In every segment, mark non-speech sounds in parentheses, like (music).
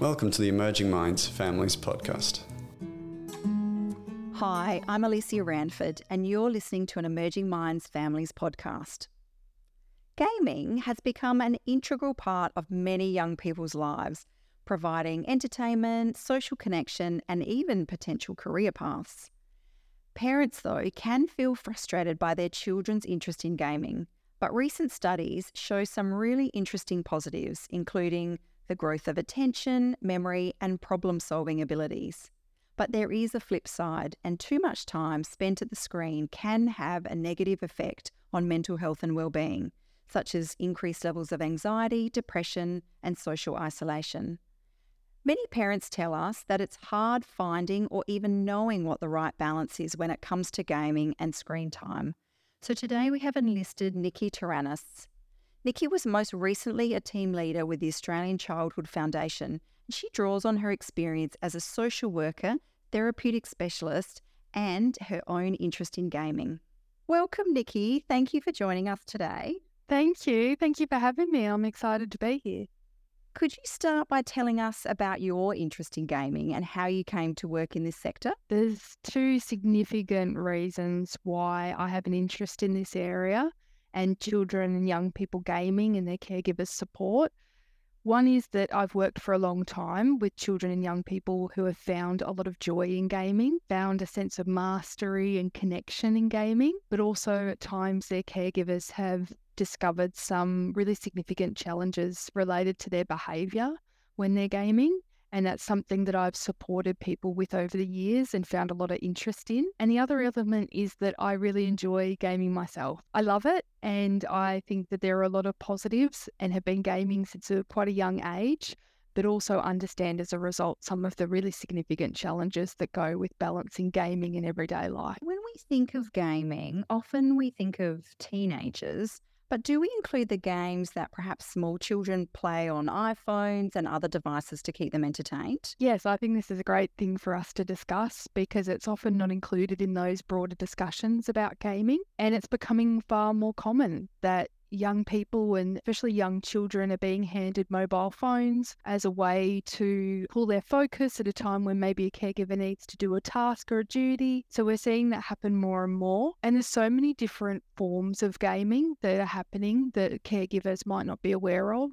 Welcome to the Emerging Minds Families Podcast. Hi, I'm Alicia Ranford, and you're listening to an Emerging Minds Families podcast. Gaming has become an integral part of many young people's lives, providing entertainment, social connection, and even potential career paths. Parents, though, can feel frustrated by their children's interest in gaming, but recent studies show some really interesting positives, including the growth of attention, memory, and problem solving abilities. But there is a flip side, and too much time spent at the screen can have a negative effect on mental health and well-being, such as increased levels of anxiety, depression, and social isolation. Many parents tell us that it's hard finding or even knowing what the right balance is when it comes to gaming and screen time. So today we have enlisted Nikki Taranis. Nikki was most recently a team leader with the Australian Childhood Foundation, and she draws on her experience as a social worker, therapeutic specialist, and her own interest in gaming. Welcome, Nikki. Thank you for joining us today. Thank you. Thank you for having me. I'm excited to be here. Could you start by telling us about your interest in gaming and how you came to work in this sector? There's two significant reasons why I have an interest in this area and children and young people gaming and their caregivers support. One is that I've worked for a long time with children and young people who have found a lot of joy in gaming, found a sense of mastery and connection in gaming, but also at times their caregivers have discovered some really significant challenges related to their behaviour when they're gaming. And that's something that I've supported people with over the years and found a lot of interest in. And the other mm. element is that I really mm. enjoy gaming myself. I love it. And I think that there are a lot of positives and have been gaming since a, quite a young age, but also understand as a result some of the really significant challenges that go with balancing gaming in everyday life. When we think of gaming, often we think of teenagers but do we include the games that perhaps small children play on iPhones and other devices to keep them entertained? Yes, I think this is a great thing for us to discuss because it's often not included in those broader discussions about gaming. And it's becoming far more common that young people and especially young children are being handed mobile phones as a way to pull their focus at a time when maybe a caregiver needs to do a task or a duty. So we're seeing that happen more and more. And there's so many different forms of gaming that are happening that caregivers might not be aware of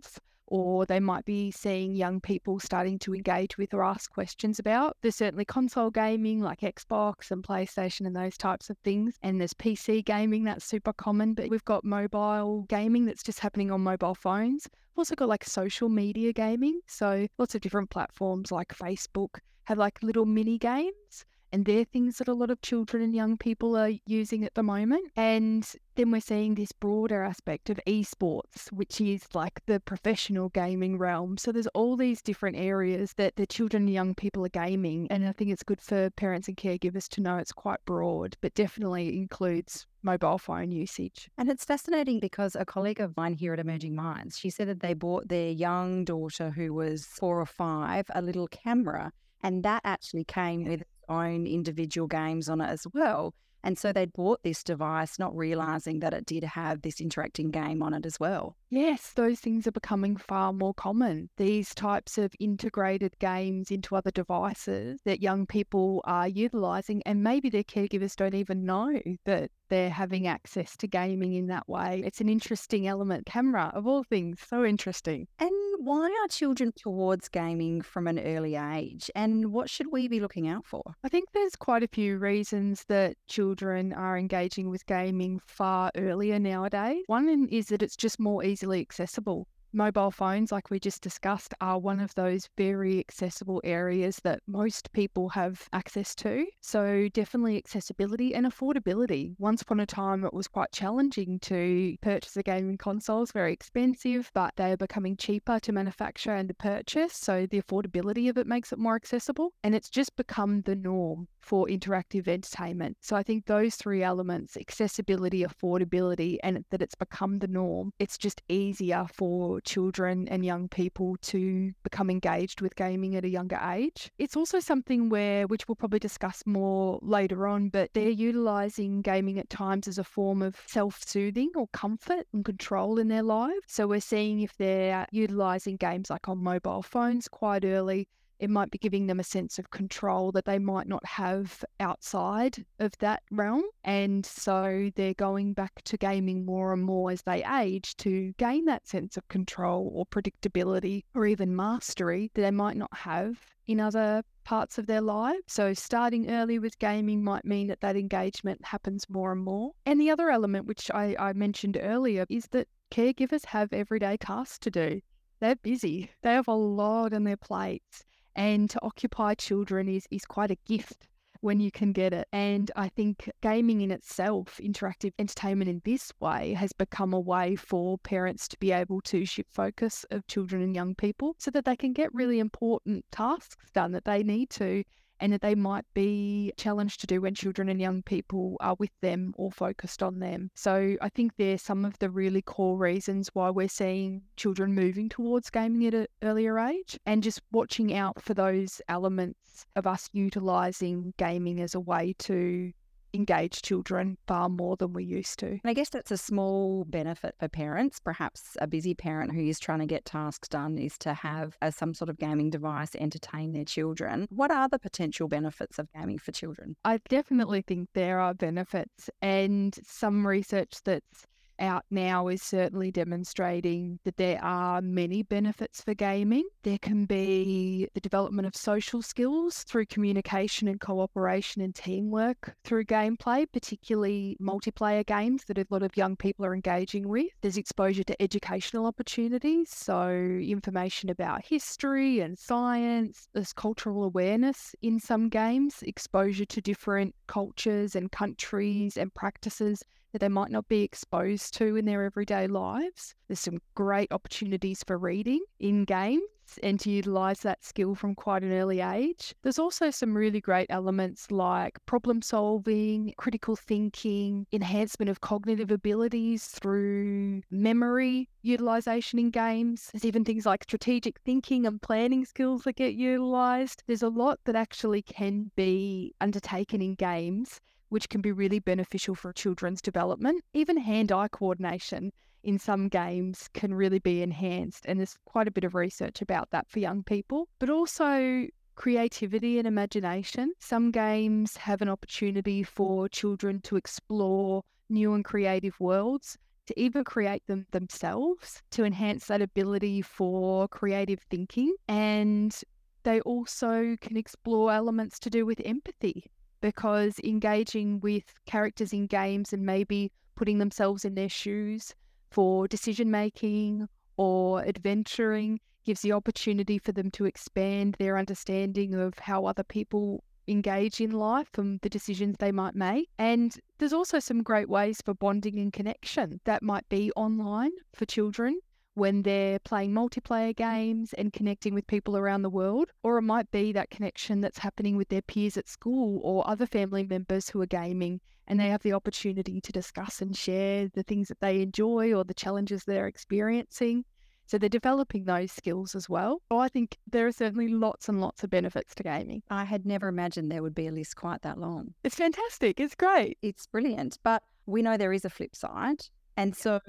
or they might be seeing young people starting to engage with or ask questions about. There's certainly console gaming like Xbox and PlayStation and those types of things. And there's PC gaming that's super common, but we've got mobile gaming that's just happening on mobile phones. We've also got like social media gaming. So lots of different platforms like Facebook have like little mini games and they're things that a lot of children and young people are using at the moment. And then we're seeing this broader aspect of esports, which is like the professional gaming realm. So there's all these different areas that the children and young people are gaming. And I think it's good for parents and caregivers to know it's quite broad, but definitely includes mobile phone usage. And it's fascinating because a colleague of mine here at Emerging Minds, she said that they bought their young daughter who was four or five a little camera and that actually came with own individual games on it as well. And so they bought this device, not realizing that it did have this interacting game on it as well. Yes, those things are becoming far more common. These types of integrated games into other devices that young people are utilizing, and maybe their caregivers don't even know that they're having access to gaming in that way. It's an interesting element. Camera, of all things, so interesting. And why are children towards gaming from an early age? And what should we be looking out for? I think there's quite a few reasons that children are engaging with gaming far earlier nowadays. One is that it's just more easily accessible. Mobile phones, like we just discussed, are one of those very accessible areas that most people have access to. So, definitely accessibility and affordability. Once upon a time, it was quite challenging to purchase a gaming console, it's very expensive, but they are becoming cheaper to manufacture and to purchase. So, the affordability of it makes it more accessible. And it's just become the norm for interactive entertainment. So, I think those three elements accessibility, affordability, and that it's become the norm it's just easier for children and young people to become engaged with gaming at a younger age. It's also something where, which we'll probably discuss more later on, but they're utilizing gaming at times as a form of self soothing or comfort and control in their lives. So we're seeing if they're utilizing games like on mobile phones quite early it might be giving them a sense of control that they might not have outside of that realm. And so they're going back to gaming more and more as they age to gain that sense of control or predictability or even mastery that they might not have in other parts of their lives. So starting early with gaming might mean that that engagement happens more and more. And the other element, which I, I mentioned earlier, is that caregivers have everyday tasks to do. They're busy. They have a lot on their plates. And to occupy children is, is quite a gift when you can get it. And I think gaming in itself, interactive entertainment in this way, has become a way for parents to be able to shift focus of children and young people so that they can get really important tasks done that they need to and that they might be challenged to do when children and young people are with them or focused on them. So I think they're some of the really core reasons why we're seeing children moving towards gaming at an earlier age and just watching out for those elements of us utilizing gaming as a way to engage children far more than we used to. And I guess that's a small benefit for parents. Perhaps a busy parent who is trying to get tasks done is to have a, some sort of gaming device entertain their children. What are the potential benefits of gaming for children? I definitely think there are benefits, and some research that's out now is certainly demonstrating that there are many benefits for gaming. There can be the development of social skills through communication and cooperation and teamwork through gameplay, particularly multiplayer games that a lot of young people are engaging with. There's exposure to educational opportunities, so information about history and science. There's cultural awareness in some games, exposure to different cultures and countries and practices that they might not be exposed to in their everyday lives. There's some great opportunities for reading in games and to utilize that skill from quite an early age. There's also some really great elements like problem solving, critical thinking, enhancement of cognitive abilities through memory utilization in games. There's even things like strategic thinking and planning skills that get utilized. There's a lot that actually can be undertaken in games which can be really beneficial for children's development. Even hand eye coordination in some games can really be enhanced, and there's quite a bit of research about that for young people. But also, creativity and imagination. Some games have an opportunity for children to explore new and creative worlds, to even create them themselves, to enhance that ability for creative thinking. And they also can explore elements to do with empathy because engaging with characters in games and maybe putting themselves in their shoes for decision making or adventuring gives the opportunity for them to expand their understanding of how other people engage in life and the decisions they might make. And there's also some great ways for bonding and connection that might be online for children when they're playing multiplayer mm. games and connecting with people around the world, or it might be that connection that's happening with their peers at school or other family members who are gaming and they mm. have the opportunity to discuss and share the things that they enjoy or the challenges they're experiencing. So they're developing those skills as well. So I think there are certainly lots and lots of benefits to gaming. I had never imagined there would be a list quite that long. It's fantastic. It's great. It's brilliant. But we know there is a flip side. And so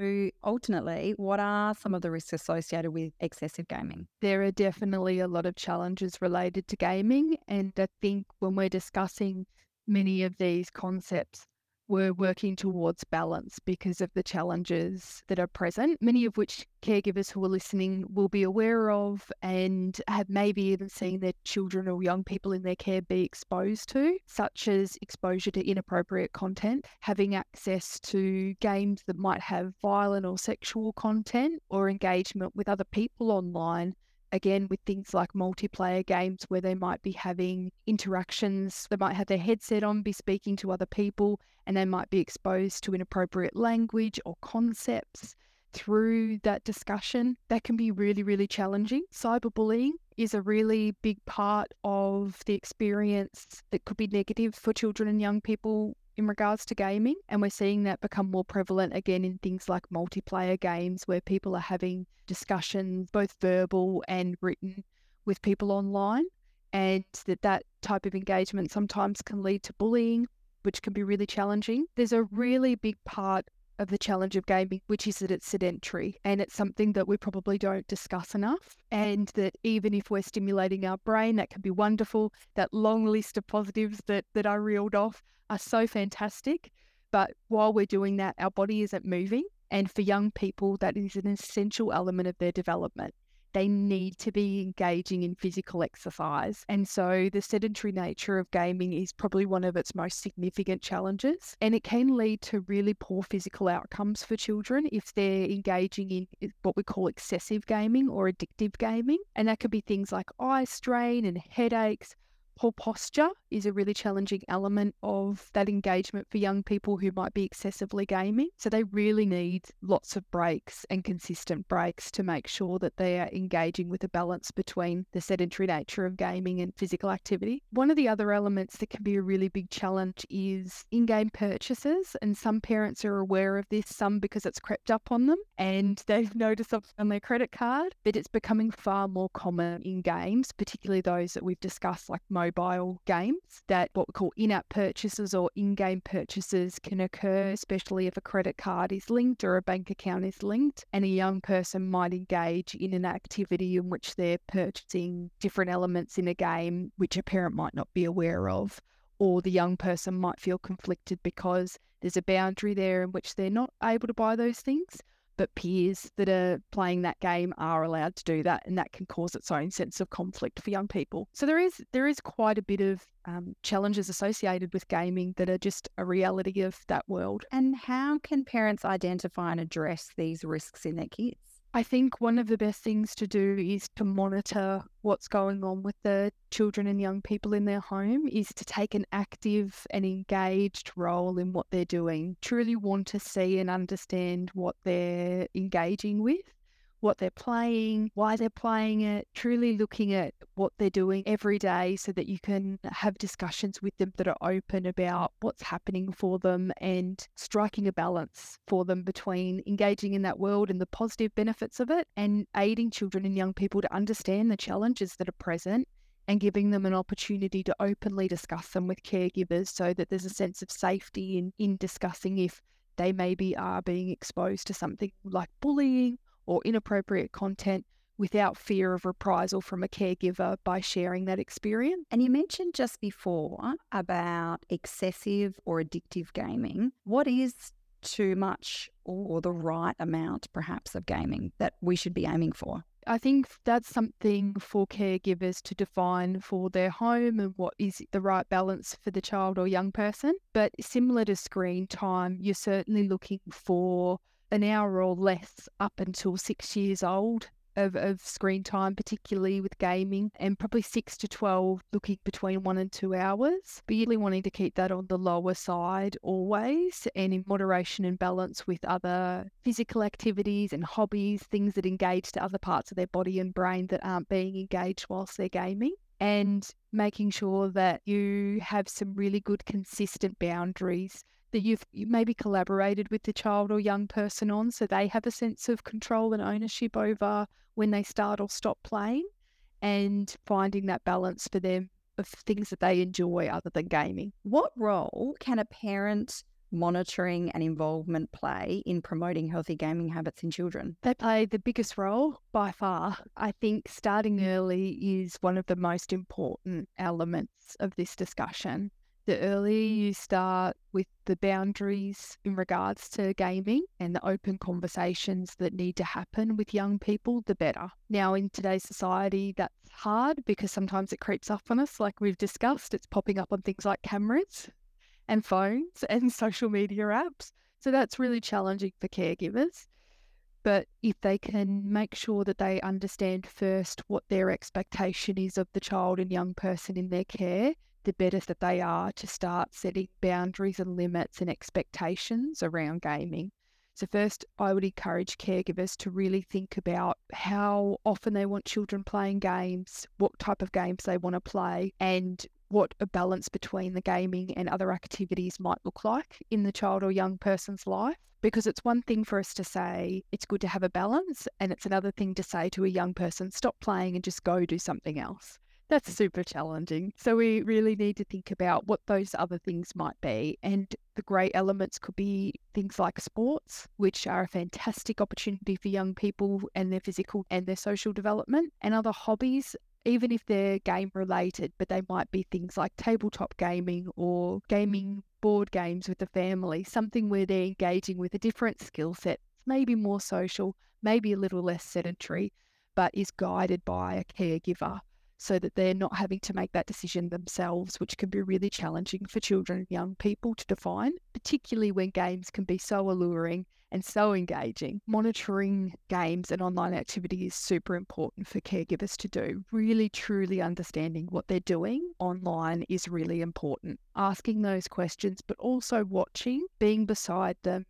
ultimately, what are some of the risks associated with excessive gaming? There are definitely a lot of challenges related to gaming. And I think when we're discussing many of these concepts, we're working towards balance because of the challenges that are present, many of which caregivers who are listening will be aware of and have maybe even seen their children or young people in their care be exposed to, such as exposure to inappropriate content, having access to games that might have violent or sexual content, or engagement with other people online again with things like multiplayer games where they might be having interactions they might have their headset on be speaking to other people and they might be exposed to inappropriate language or concepts through that discussion that can be really really challenging. Cyberbullying is a really big part of the experience that could be negative for children and young people in regards to gaming. And we're seeing that become more prevalent again in things like multiplayer games where people are having discussions, both verbal and written, with people online. And that that type of engagement sometimes can lead to bullying, which can be really challenging. There's a really big part of the challenge of gaming, which is that it's sedentary and it's something that we probably don't discuss enough. And that even if we're stimulating our brain, that can be wonderful. That long list of positives that, that I reeled off are so fantastic. But while we're doing that, our body isn't moving. And for young people, that is an essential element of their development they need to be engaging in physical exercise. And so the sedentary nature of gaming is probably one of its most significant challenges. And it can lead to really poor physical outcomes for children if they're engaging in eh, what we call excessive gaming or addictive gaming. And that could be things like eye strain and headaches, Poor posture is a really challenging element of that engagement for young people who might be excessively gaming. So they really need lots of breaks and consistent breaks to make sure that they are engaging with a balance between the sedentary nature of gaming and physical activity. One of the other elements that can be a really big challenge is in game purchases. And some parents are aware of this, some because it's crept up on them and (laughs) they've noticed on their credit card, but it's becoming far more common in games, particularly those that we've discussed, like mobile games that what we call in app purchases or in game purchases can occur, especially if a credit card is linked or a bank account is linked. And a young person might engage in an activity in which they're purchasing different elements in a game which a parent might not be aware of. Or the young person might feel conflicted because there's a boundary there in which they're not able to buy those things but peers that are playing that game are allowed to do that, and that can cause its own sense of conflict for young people. So there is there is quite a bit of um, challenges associated with gaming that are just a reality of that world. And how can parents identify and address these risks in their kids? I think one of the best things to do is to monitor what's going on with the children and young people in their home, is to take an active and engaged role in what they're doing. Truly want to see and understand what they're engaging with what they're playing, why they're playing it, truly looking at what they're doing every day so that you can have discussions with them that are open about what's happening for them and striking a balance for them between engaging in that world and the positive benefits of it and aiding children and young people to understand the challenges that are present and giving them an opportunity to openly discuss them with caregivers so that there's a sense of safety in, in discussing if they maybe are being exposed to something like bullying or inappropriate content without fear of reprisal from a caregiver by sharing that experience. And you mentioned just before about excessive or addictive gaming. What is too much or the right amount, perhaps, of gaming that we should be aiming for? I think that's something for caregivers to define for their home and what is the right balance for the child or young person. But similar to screen time, you're certainly looking for an hour or less up until six years old of, of screen time, particularly with gaming, and probably six to 12 looking between one and two hours. But really wanting to keep that on the lower side always and in moderation and balance with other physical activities and hobbies, things that engage to other parts of their body and brain that aren't being engaged whilst they're gaming. And making sure that you have some really good, consistent boundaries that you've you maybe collaborated with the child or young person on so they have a sense of control and ownership over when they start or stop playing and finding that balance for them of things that they enjoy other than gaming. What role can a parent monitoring and involvement play in promoting healthy gaming habits in children? They play the biggest role by far. I think starting early is one of the most important elements of this discussion the earlier mm. you start with the boundaries in regards to gaming and the open conversations that need to happen with young people, the better. Now, in today's society, that's hard because sometimes it creeps up on us, like we've discussed. It's popping up on things like cameras and phones (laughs) and social media apps. So that's really challenging for caregivers. But if they can make sure that they understand first what their expectation is of the child and young person in their care, the better that they are to start setting boundaries and limits and expectations around gaming. So, first, I would encourage caregivers to really think about how often they want children playing games, what type of games they want to play, and what a balance between the gaming and other activities might look like in the child or young person's life. Because it's one thing for us to say it's good to have a balance, and it's another thing to say to a young person, stop playing and just go do something else. That's super challenging. So we really need to think about what those other things might be. And the great elements could be things like sports, which are a fantastic opportunity for young people and their physical and their social development, and other hobbies even if they're game related, but they might be things like tabletop gaming or gaming board games with the family, something where they're engaging with a different skill set, maybe more social, maybe a little less sedentary, but is guided by a caregiver so that they're not having to make that decision themselves, which can be really challenging for children and young people to define, particularly when games can be so alluring and so engaging. Monitoring games and online activity is super important for caregivers to do. Really, truly understanding what they're doing online is really important. Asking those questions, but also watching, being beside them,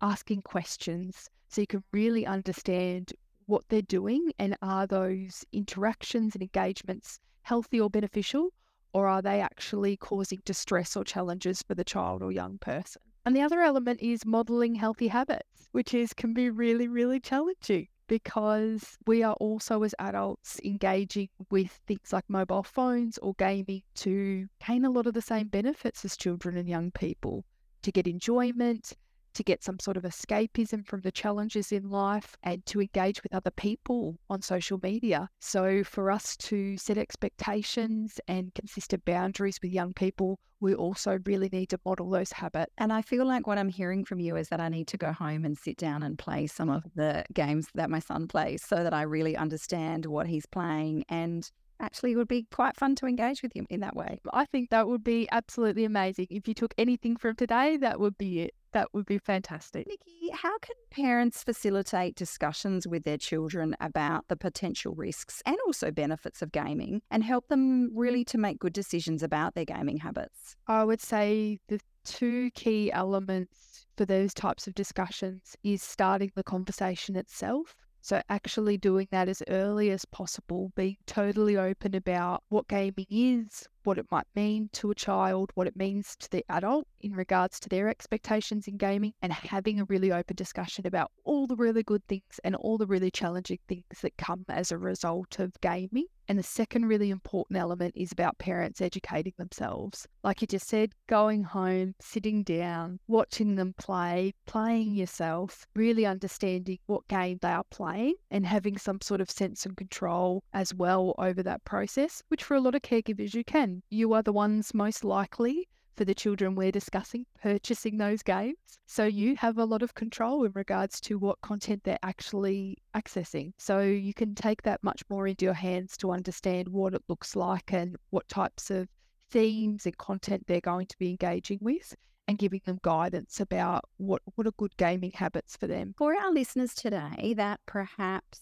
asking questions so you can really understand what they're doing and are those interactions and engagements healthy or beneficial or are they actually causing distress or challenges for the child or young person? And the other element is modeling healthy habits which is can be really really challenging because we are also as adults engaging with things like mobile phones or gaming to gain a lot of the same benefits as children and young people to get enjoyment to get some sort of escapism from the challenges in life and to engage with other people on social media. So, for us to set expectations and consistent boundaries with young people, we also really need to model those habits. And I feel like what I'm hearing from you is that I need to go home and sit down and play some of the games that my son plays so that I really understand what he's playing and actually it would be quite fun to engage with him in that way. I think that would be absolutely amazing. If you took anything from today, that would be it. That would be fantastic. Nikki, how can parents facilitate discussions with their children about the potential risks and also benefits of gaming and help them really to make good decisions about their gaming habits? I would say the two key elements for those types of discussions is starting the conversation itself. So, actually doing that as early as possible, being totally open about what gaming is, what it might mean to a child, what it means to the adult in regards to their expectations in gaming, and having a really open discussion about all the really good things and all the really challenging things that come as a result of gaming. And the second really important element is about parents educating themselves. Like you just said, going home, sitting down, watching them play, playing yourself, really understanding what game they are playing, and having some sort of sense and control as well over that process, which for a lot of caregivers you can you are the ones most likely for the children we're discussing purchasing those games. So you have a lot of control in regards to what content they're actually accessing. So you can take that much more into your hands to understand what it looks like and what types of themes and content they're going to be engaging with and giving them guidance about what, what are good gaming habits for them. For our listeners today that perhaps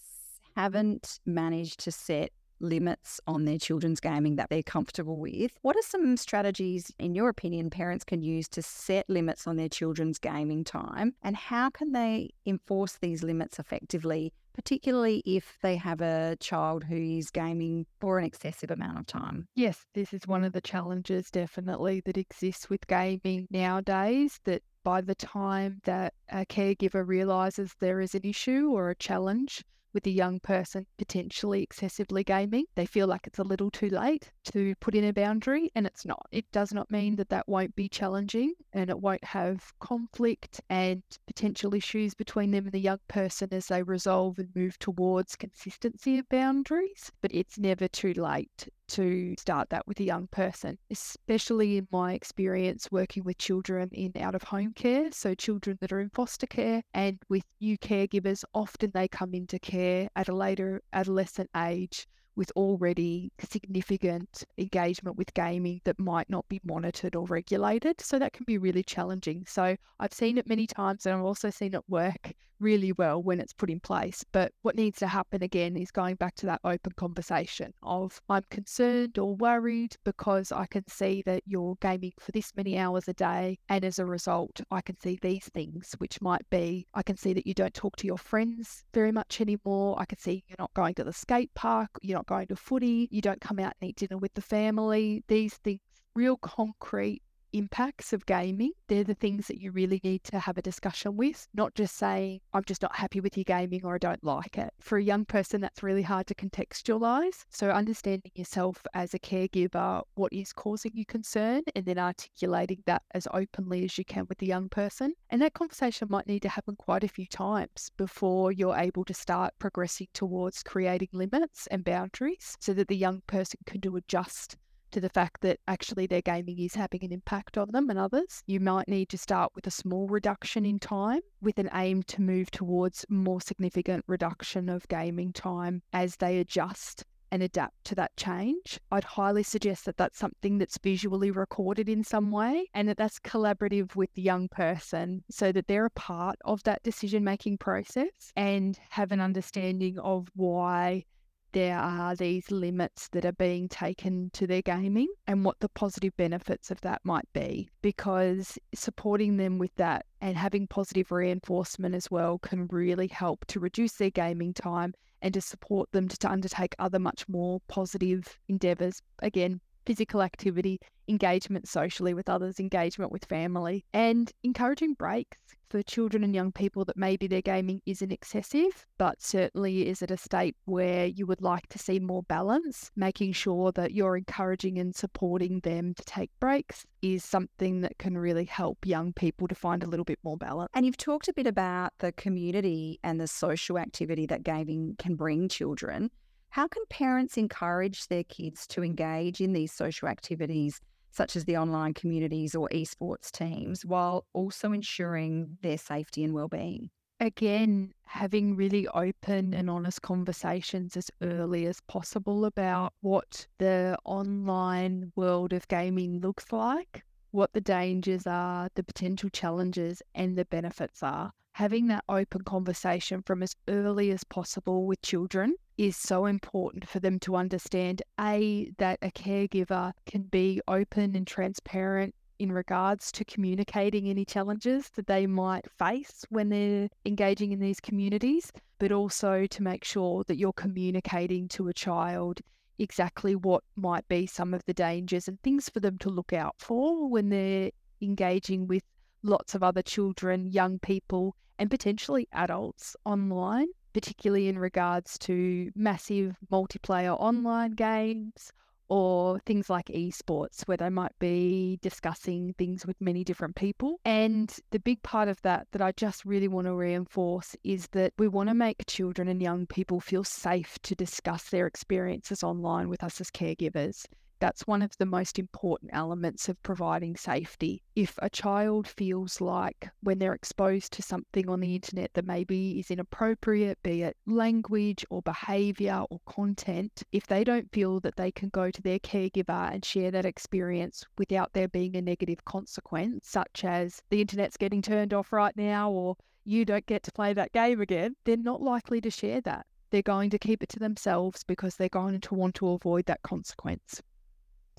haven't managed to set limits on their children's gaming that they're comfortable with. What are some strategies, in your opinion, parents can use to set limits on their children's gaming time? And how can they enforce these limits effectively, particularly if they have a child who is gaming for an excessive amount of time? Yes, this is one of the challenges definitely that exists with gaming nowadays that by the time that a caregiver realizes there is an issue or a challenge, with a young person potentially excessively gaming, they feel like it's a little too late to put in a boundary, and it's not. It does not mean mm-hmm. that that won't be challenging and it won't have conflict and potential issues between them and the young person as they resolve and move towards consistency of boundaries, but it's never too late to start that with a young person, especially in my experience working with children in out of home care. So, children that are in foster care and with new caregivers, often they come into care at a later adolescent age with already significant engagement with gaming that might not be monitored or regulated. So that can be really challenging. So I've seen it many times and I've also seen it work really well when it's put in place. But what needs to happen again is going back to that open conversation of I'm concerned or worried because I can see that you're gaming for this many hours a day. And as a result, I can see these things, which might be I can see that you don't talk to your friends very much anymore. I can see you're not going to the skate park, you're not going to footy, you don't come out and eat dinner with the family. These things, real concrete impacts of gaming, they're the things that you really need to have a discussion with, not just saying, I'm just not happy with your gaming or I don't like it. For a young person, that's really hard to contextualize. So, understanding yourself as a caregiver, what is causing you concern, and then articulating that as openly as you can with the young person. And that conversation might need to happen quite a few times before you're able to start progressing towards creating limits and boundaries so that the young person can do adjust to the fact that actually their gaming is having an impact on them and others. You might need to start with a small reduction in time with an aim to move towards more significant reduction of gaming time as they adjust and adapt to that change. I'd highly suggest that that's something that's visually recorded in some way and that that's collaborative with the young person so that they're a part of that decision making process and have an understanding of why there are these limits that are being taken to their gaming and what the positive benefits of that might be. Because supporting them with that and having positive reinforcement as well can really help to reduce their gaming time and to support them to, to undertake other much more positive endeavors. Again, physical activity, engagement socially with others, engagement with family, and encouraging breaks for children and young people that maybe their gaming isn't excessive, but certainly is at a state where you would like to see more balance, making sure that you're encouraging and supporting them to take breaks is something that can really help young people to find a little bit more balance. And you've talked a bit about the community and the social activity that gaming can bring children. How can parents encourage their kids to engage in these social activities such as the online communities or esports teams, while also ensuring their safety and well-being. Again, having really open and honest conversations as early as possible about what the online world of gaming looks like, what the dangers are, the potential challenges, and the benefits are. Having that open conversation from as early as possible with children is so important for them to understand A, that a caregiver can be open and transparent in regards to communicating any challenges that they might face when they're engaging in these communities, but also to make sure that you're communicating to a child exactly what might be some of the dangers and things for them to look out for when they're engaging with lots of other children, young people, and potentially adults online particularly in regards to massive multiplayer online games or things like esports, where they might be discussing things with many different people. And the big part of that that I just really want to reinforce is that we want to make children and young people feel safe to discuss their experiences online with us as caregivers. That's one of the most important elements of providing safety. If a child feels like when they're exposed to something on the internet that maybe is inappropriate, be it language or behavior or content, if they don't feel that they can go to their caregiver and share that experience without there being a negative consequence, such as the internet's getting turned off right now or you don't get to play that game again, they're not likely to share that. They're going to keep it to themselves because they're going to want to avoid that consequence.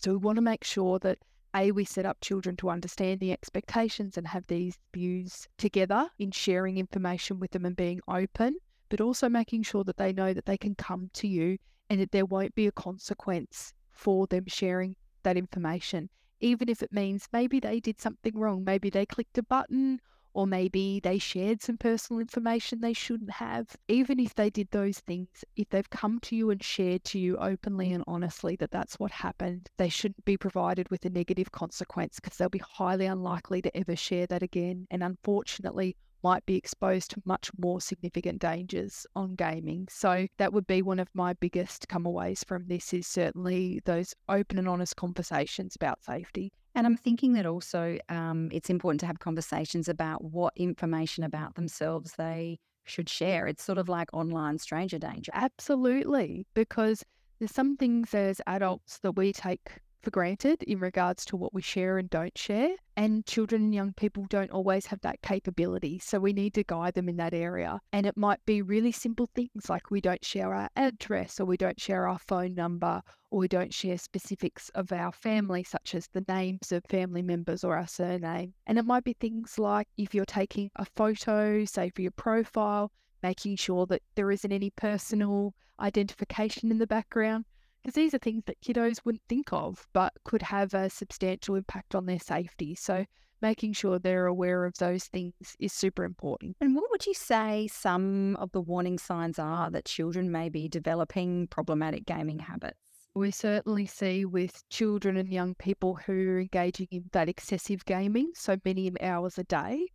So we want to make sure that a, we set up children to understand the expectations and have these views together in sharing information with them and being open, but also making sure that they know that they can come to you and that there won't be a consequence for them sharing that information. Even if it means maybe they did something wrong, maybe they clicked a button or maybe they shared some personal information they shouldn't have. Even if they did those things, if they've come to you and shared to you openly and honestly that that's what happened, they shouldn't be provided with a negative consequence because they'll be highly unlikely to ever share that again. And unfortunately, might be exposed to much more significant dangers on gaming. So that would be one of my biggest comeaways from this is certainly those open and honest conversations about safety. And I'm thinking that also um, it's important to have conversations about what information about themselves they should share. It's sort of like online stranger danger. Absolutely, because there's some things as adults that we take for granted in regards to what we share and don't share. And children and young people don't always have that capability. So we need to guide them in that area. And it might be really simple things like we don't share our address or we don't share our phone number or we don't share specifics of our family, such as the names of family members or our surname. And it might be things like if you're taking a photo, say for your profile, making sure that there isn't any personal identification in the background because these are things that kiddos wouldn't think of but could have a substantial impact on their safety. So making sure they're aware of those things is super important. And what would you say some of the warning signs are that children may be developing problematic gaming habits? We certainly see with children and young people who are engaging in that excessive gaming, so many hours a day,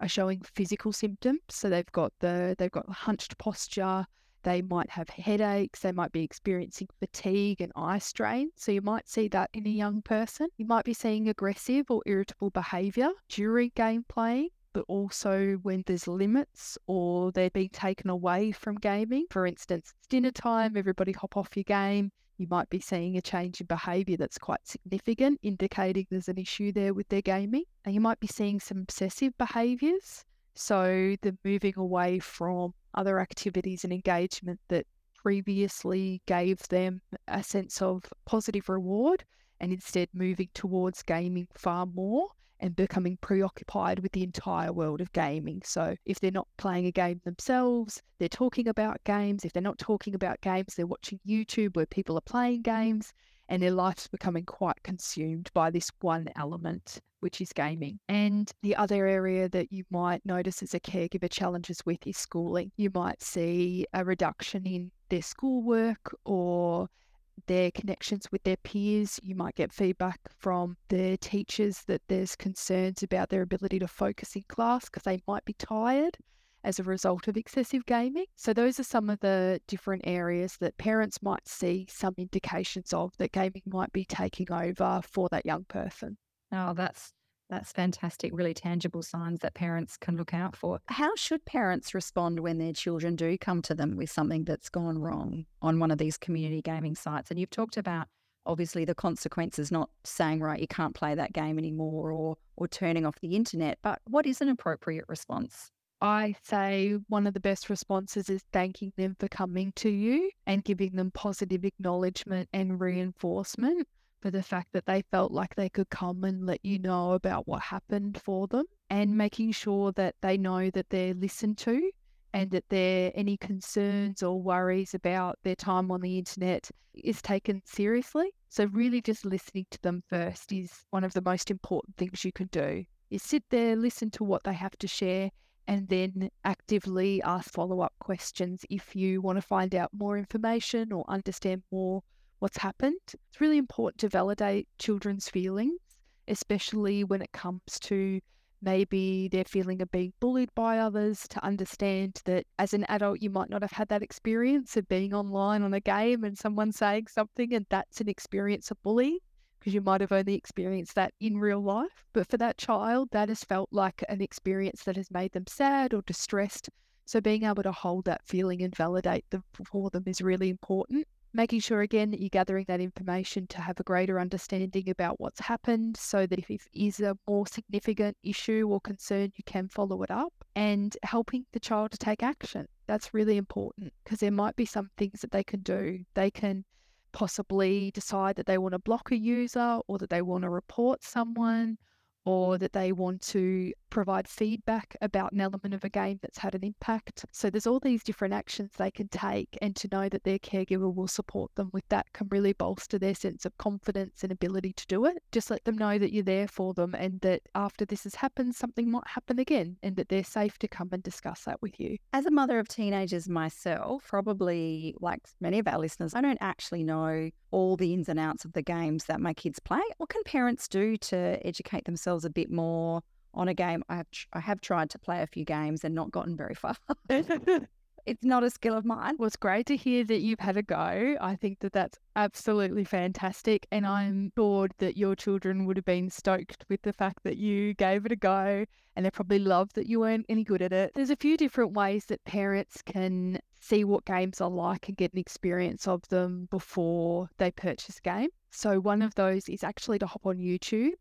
are showing physical symptoms. So they've got the they've got hunched posture, they might have headaches, they might be experiencing fatigue and eye strain. So you might see that in a young person. You might be seeing aggressive or irritable behavior during game playing but also when there's limits or they're being taken away from gaming. For instance, dinner time, everybody hop off your game. You might be seeing a change in behavior that's quite significant, indicating there's an issue there with their gaming. And you might be seeing some obsessive behaviors. So the moving away from other activities and engagement that previously gave them a sense of positive reward and instead moving towards gaming far more and becoming preoccupied with the entire world of gaming. So, if they're not playing a game themselves, they're talking about games. If they're not talking about games, they're watching YouTube where people are playing mm-hmm. games and their life's becoming quite consumed by this one element, which is gaming. And the other area that you might notice as a caregiver challenges with is schooling. You might see a reduction in their schoolwork or their connections with their peers. You might get feedback from their teachers that there's concerns about their ability to focus in class because they might be tired as a result of excessive gaming. So, those are some of the different areas that parents might see some indications of that gaming might be taking over for that young person. Oh, that's that's fantastic, really tangible signs that parents can look out for. How should parents respond when their children do come to them with something that's gone wrong on one of these community gaming sites? And you've talked about obviously the consequences not saying right you can't play that game anymore or or turning off the internet, but what is an appropriate response? I say one of the best responses is thanking them for coming to you and giving them positive acknowledgement and reinforcement for the fact that they felt like they could come and let you know about what happened for them and making sure that they know that they're listened to and that there any concerns or worries about their time on the internet is taken seriously. So really just listening to them first is one of the most important things you can do. Is sit there, listen to what they have to share and then actively ask follow up questions if you want to find out more information or understand more what's happened. It's really important to validate children's feelings, especially when it comes to maybe they're feeling of being bullied by others, to understand that as an adult, you might not have had that experience of being online on a game and someone saying something, and that's an experience of bullying because you might have only experienced that in real life. But for that child, that has felt like an experience that has made them sad or distressed. So being able to hold that feeling and validate them for them is really important. Making sure again that you're gathering that information to have a greater understanding about what's happened so that if it is a more significant issue or concern, you can follow it up and helping the child to take action. That's really important because there might be some things that they can do. They can possibly decide that they want to block a user or that they want to report someone or that they want to provide feedback about an element of a game that's had an impact. So there's all these different actions they can take, and to know that their caregiver will support them with that can really bolster their sense of confidence and ability to do it. Just let them know that you're there for them and that after this has happened, something might happen again and that they're safe to come and discuss that with you. As a mother of teenagers myself, probably like many of our listeners, I don't actually know all the ins and outs of the games that my kids play. What can parents do to educate themselves a bit more on a game? I have, I have tried to play a few games and not gotten very far. (laughs) (laughs) it's not a skill of mine. Well, it's great to hear that you've had a go. I think that that's absolutely fantastic. And I'm sure that your children would have been stoked with the fact that you gave it a go and they probably loved that you weren't any good at it. There's a few different ways that parents can see what games are like and get an experience of them before they purchase a game. So, one of those is actually to hop on YouTube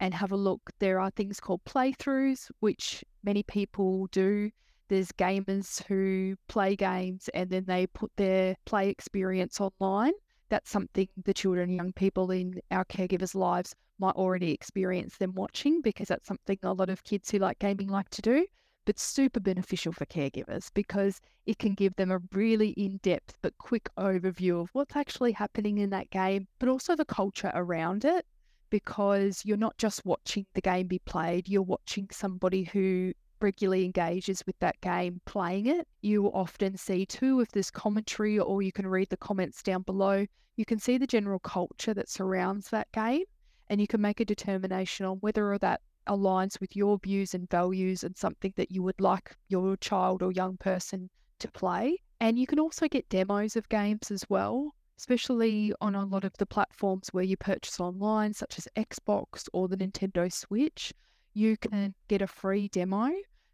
and have a look. There are things called playthroughs, which many people do. There's gamers who play games and then they put their play experience online. That's something the children and young people in our caregivers' lives might already experience them watching because that's something a lot of kids who like gaming like to do but super beneficial for caregivers because it can give them a really in depth but quick overview of what's actually happening in that game, but also the culture around it. Because you're not just watching the game be played, you're watching somebody who regularly engages with that game playing it. You often see too if there's commentary or you can read the comments down below. You can see the general culture that surrounds that game and you can make a determination on whether or that aligns with your views and values and something that you would like your child or young person to play. And you can also get demos of games as well, especially on a lot of the platforms where you purchase online, such as Xbox or the Nintendo Switch. You can get a free demo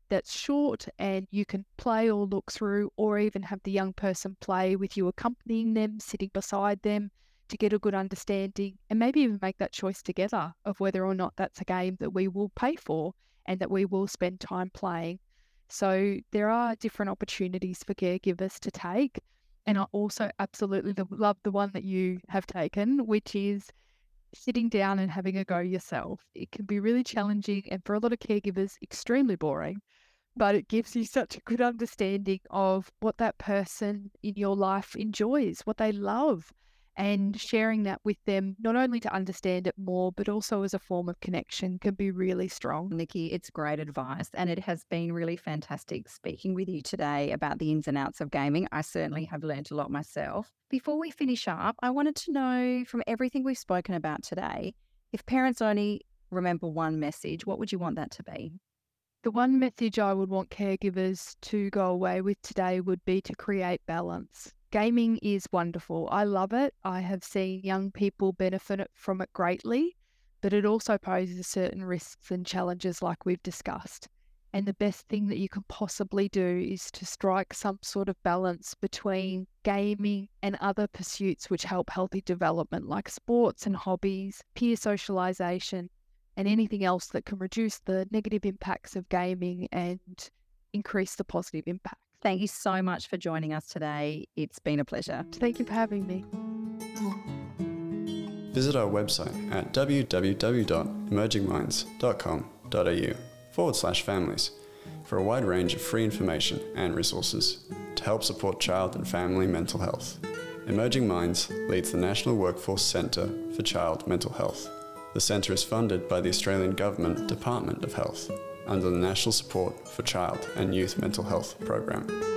that's short and you can play or look through, or even have the young person play with you accompanying them, sitting beside them to get a good understanding and maybe even make that choice together of whether or not that's a game that we will pay for and that we will spend time playing. So there are different opportunities for caregivers to take. And I also absolutely love the one that you have taken, which is sitting down and having a go yourself. It can be really challenging and for a lot of caregivers, extremely boring, but it gives you such a good understanding of what that person in your life enjoys, what they love, and sharing that with them, not only to understand it more, but also as a form of connection, can be really strong. Nikki, it's great advice. And it has been really fantastic speaking with you today about the ins and outs of gaming. I certainly have learned a lot myself. Before we finish up, I wanted to know from everything we've spoken about today, if parents only remember one message, what would you want that to be? The one message I would want caregivers to go away with today would be to create balance gaming is wonderful. I love it. I have seen young people benefit from it greatly, but it also poses certain risks and challenges, like we've discussed. And the best thing that you can possibly do is to strike some sort of balance between gaming and other pursuits which help healthy development, like sports and hobbies, peer socialization, and anything else that can reduce the negative impacts of gaming and increase the positive impact. Thank you so much for joining us today. It's been a pleasure. Thank you for having me. Visit our website at www.emergingminds.com.au forward slash families for a wide range of free information and resources to help support child and family mental health. Emerging Minds leads the National Workforce Centre for Child Mental Health. The centre is funded by the Australian Government Department of Health under the National Support for Child and Youth Mental Health program.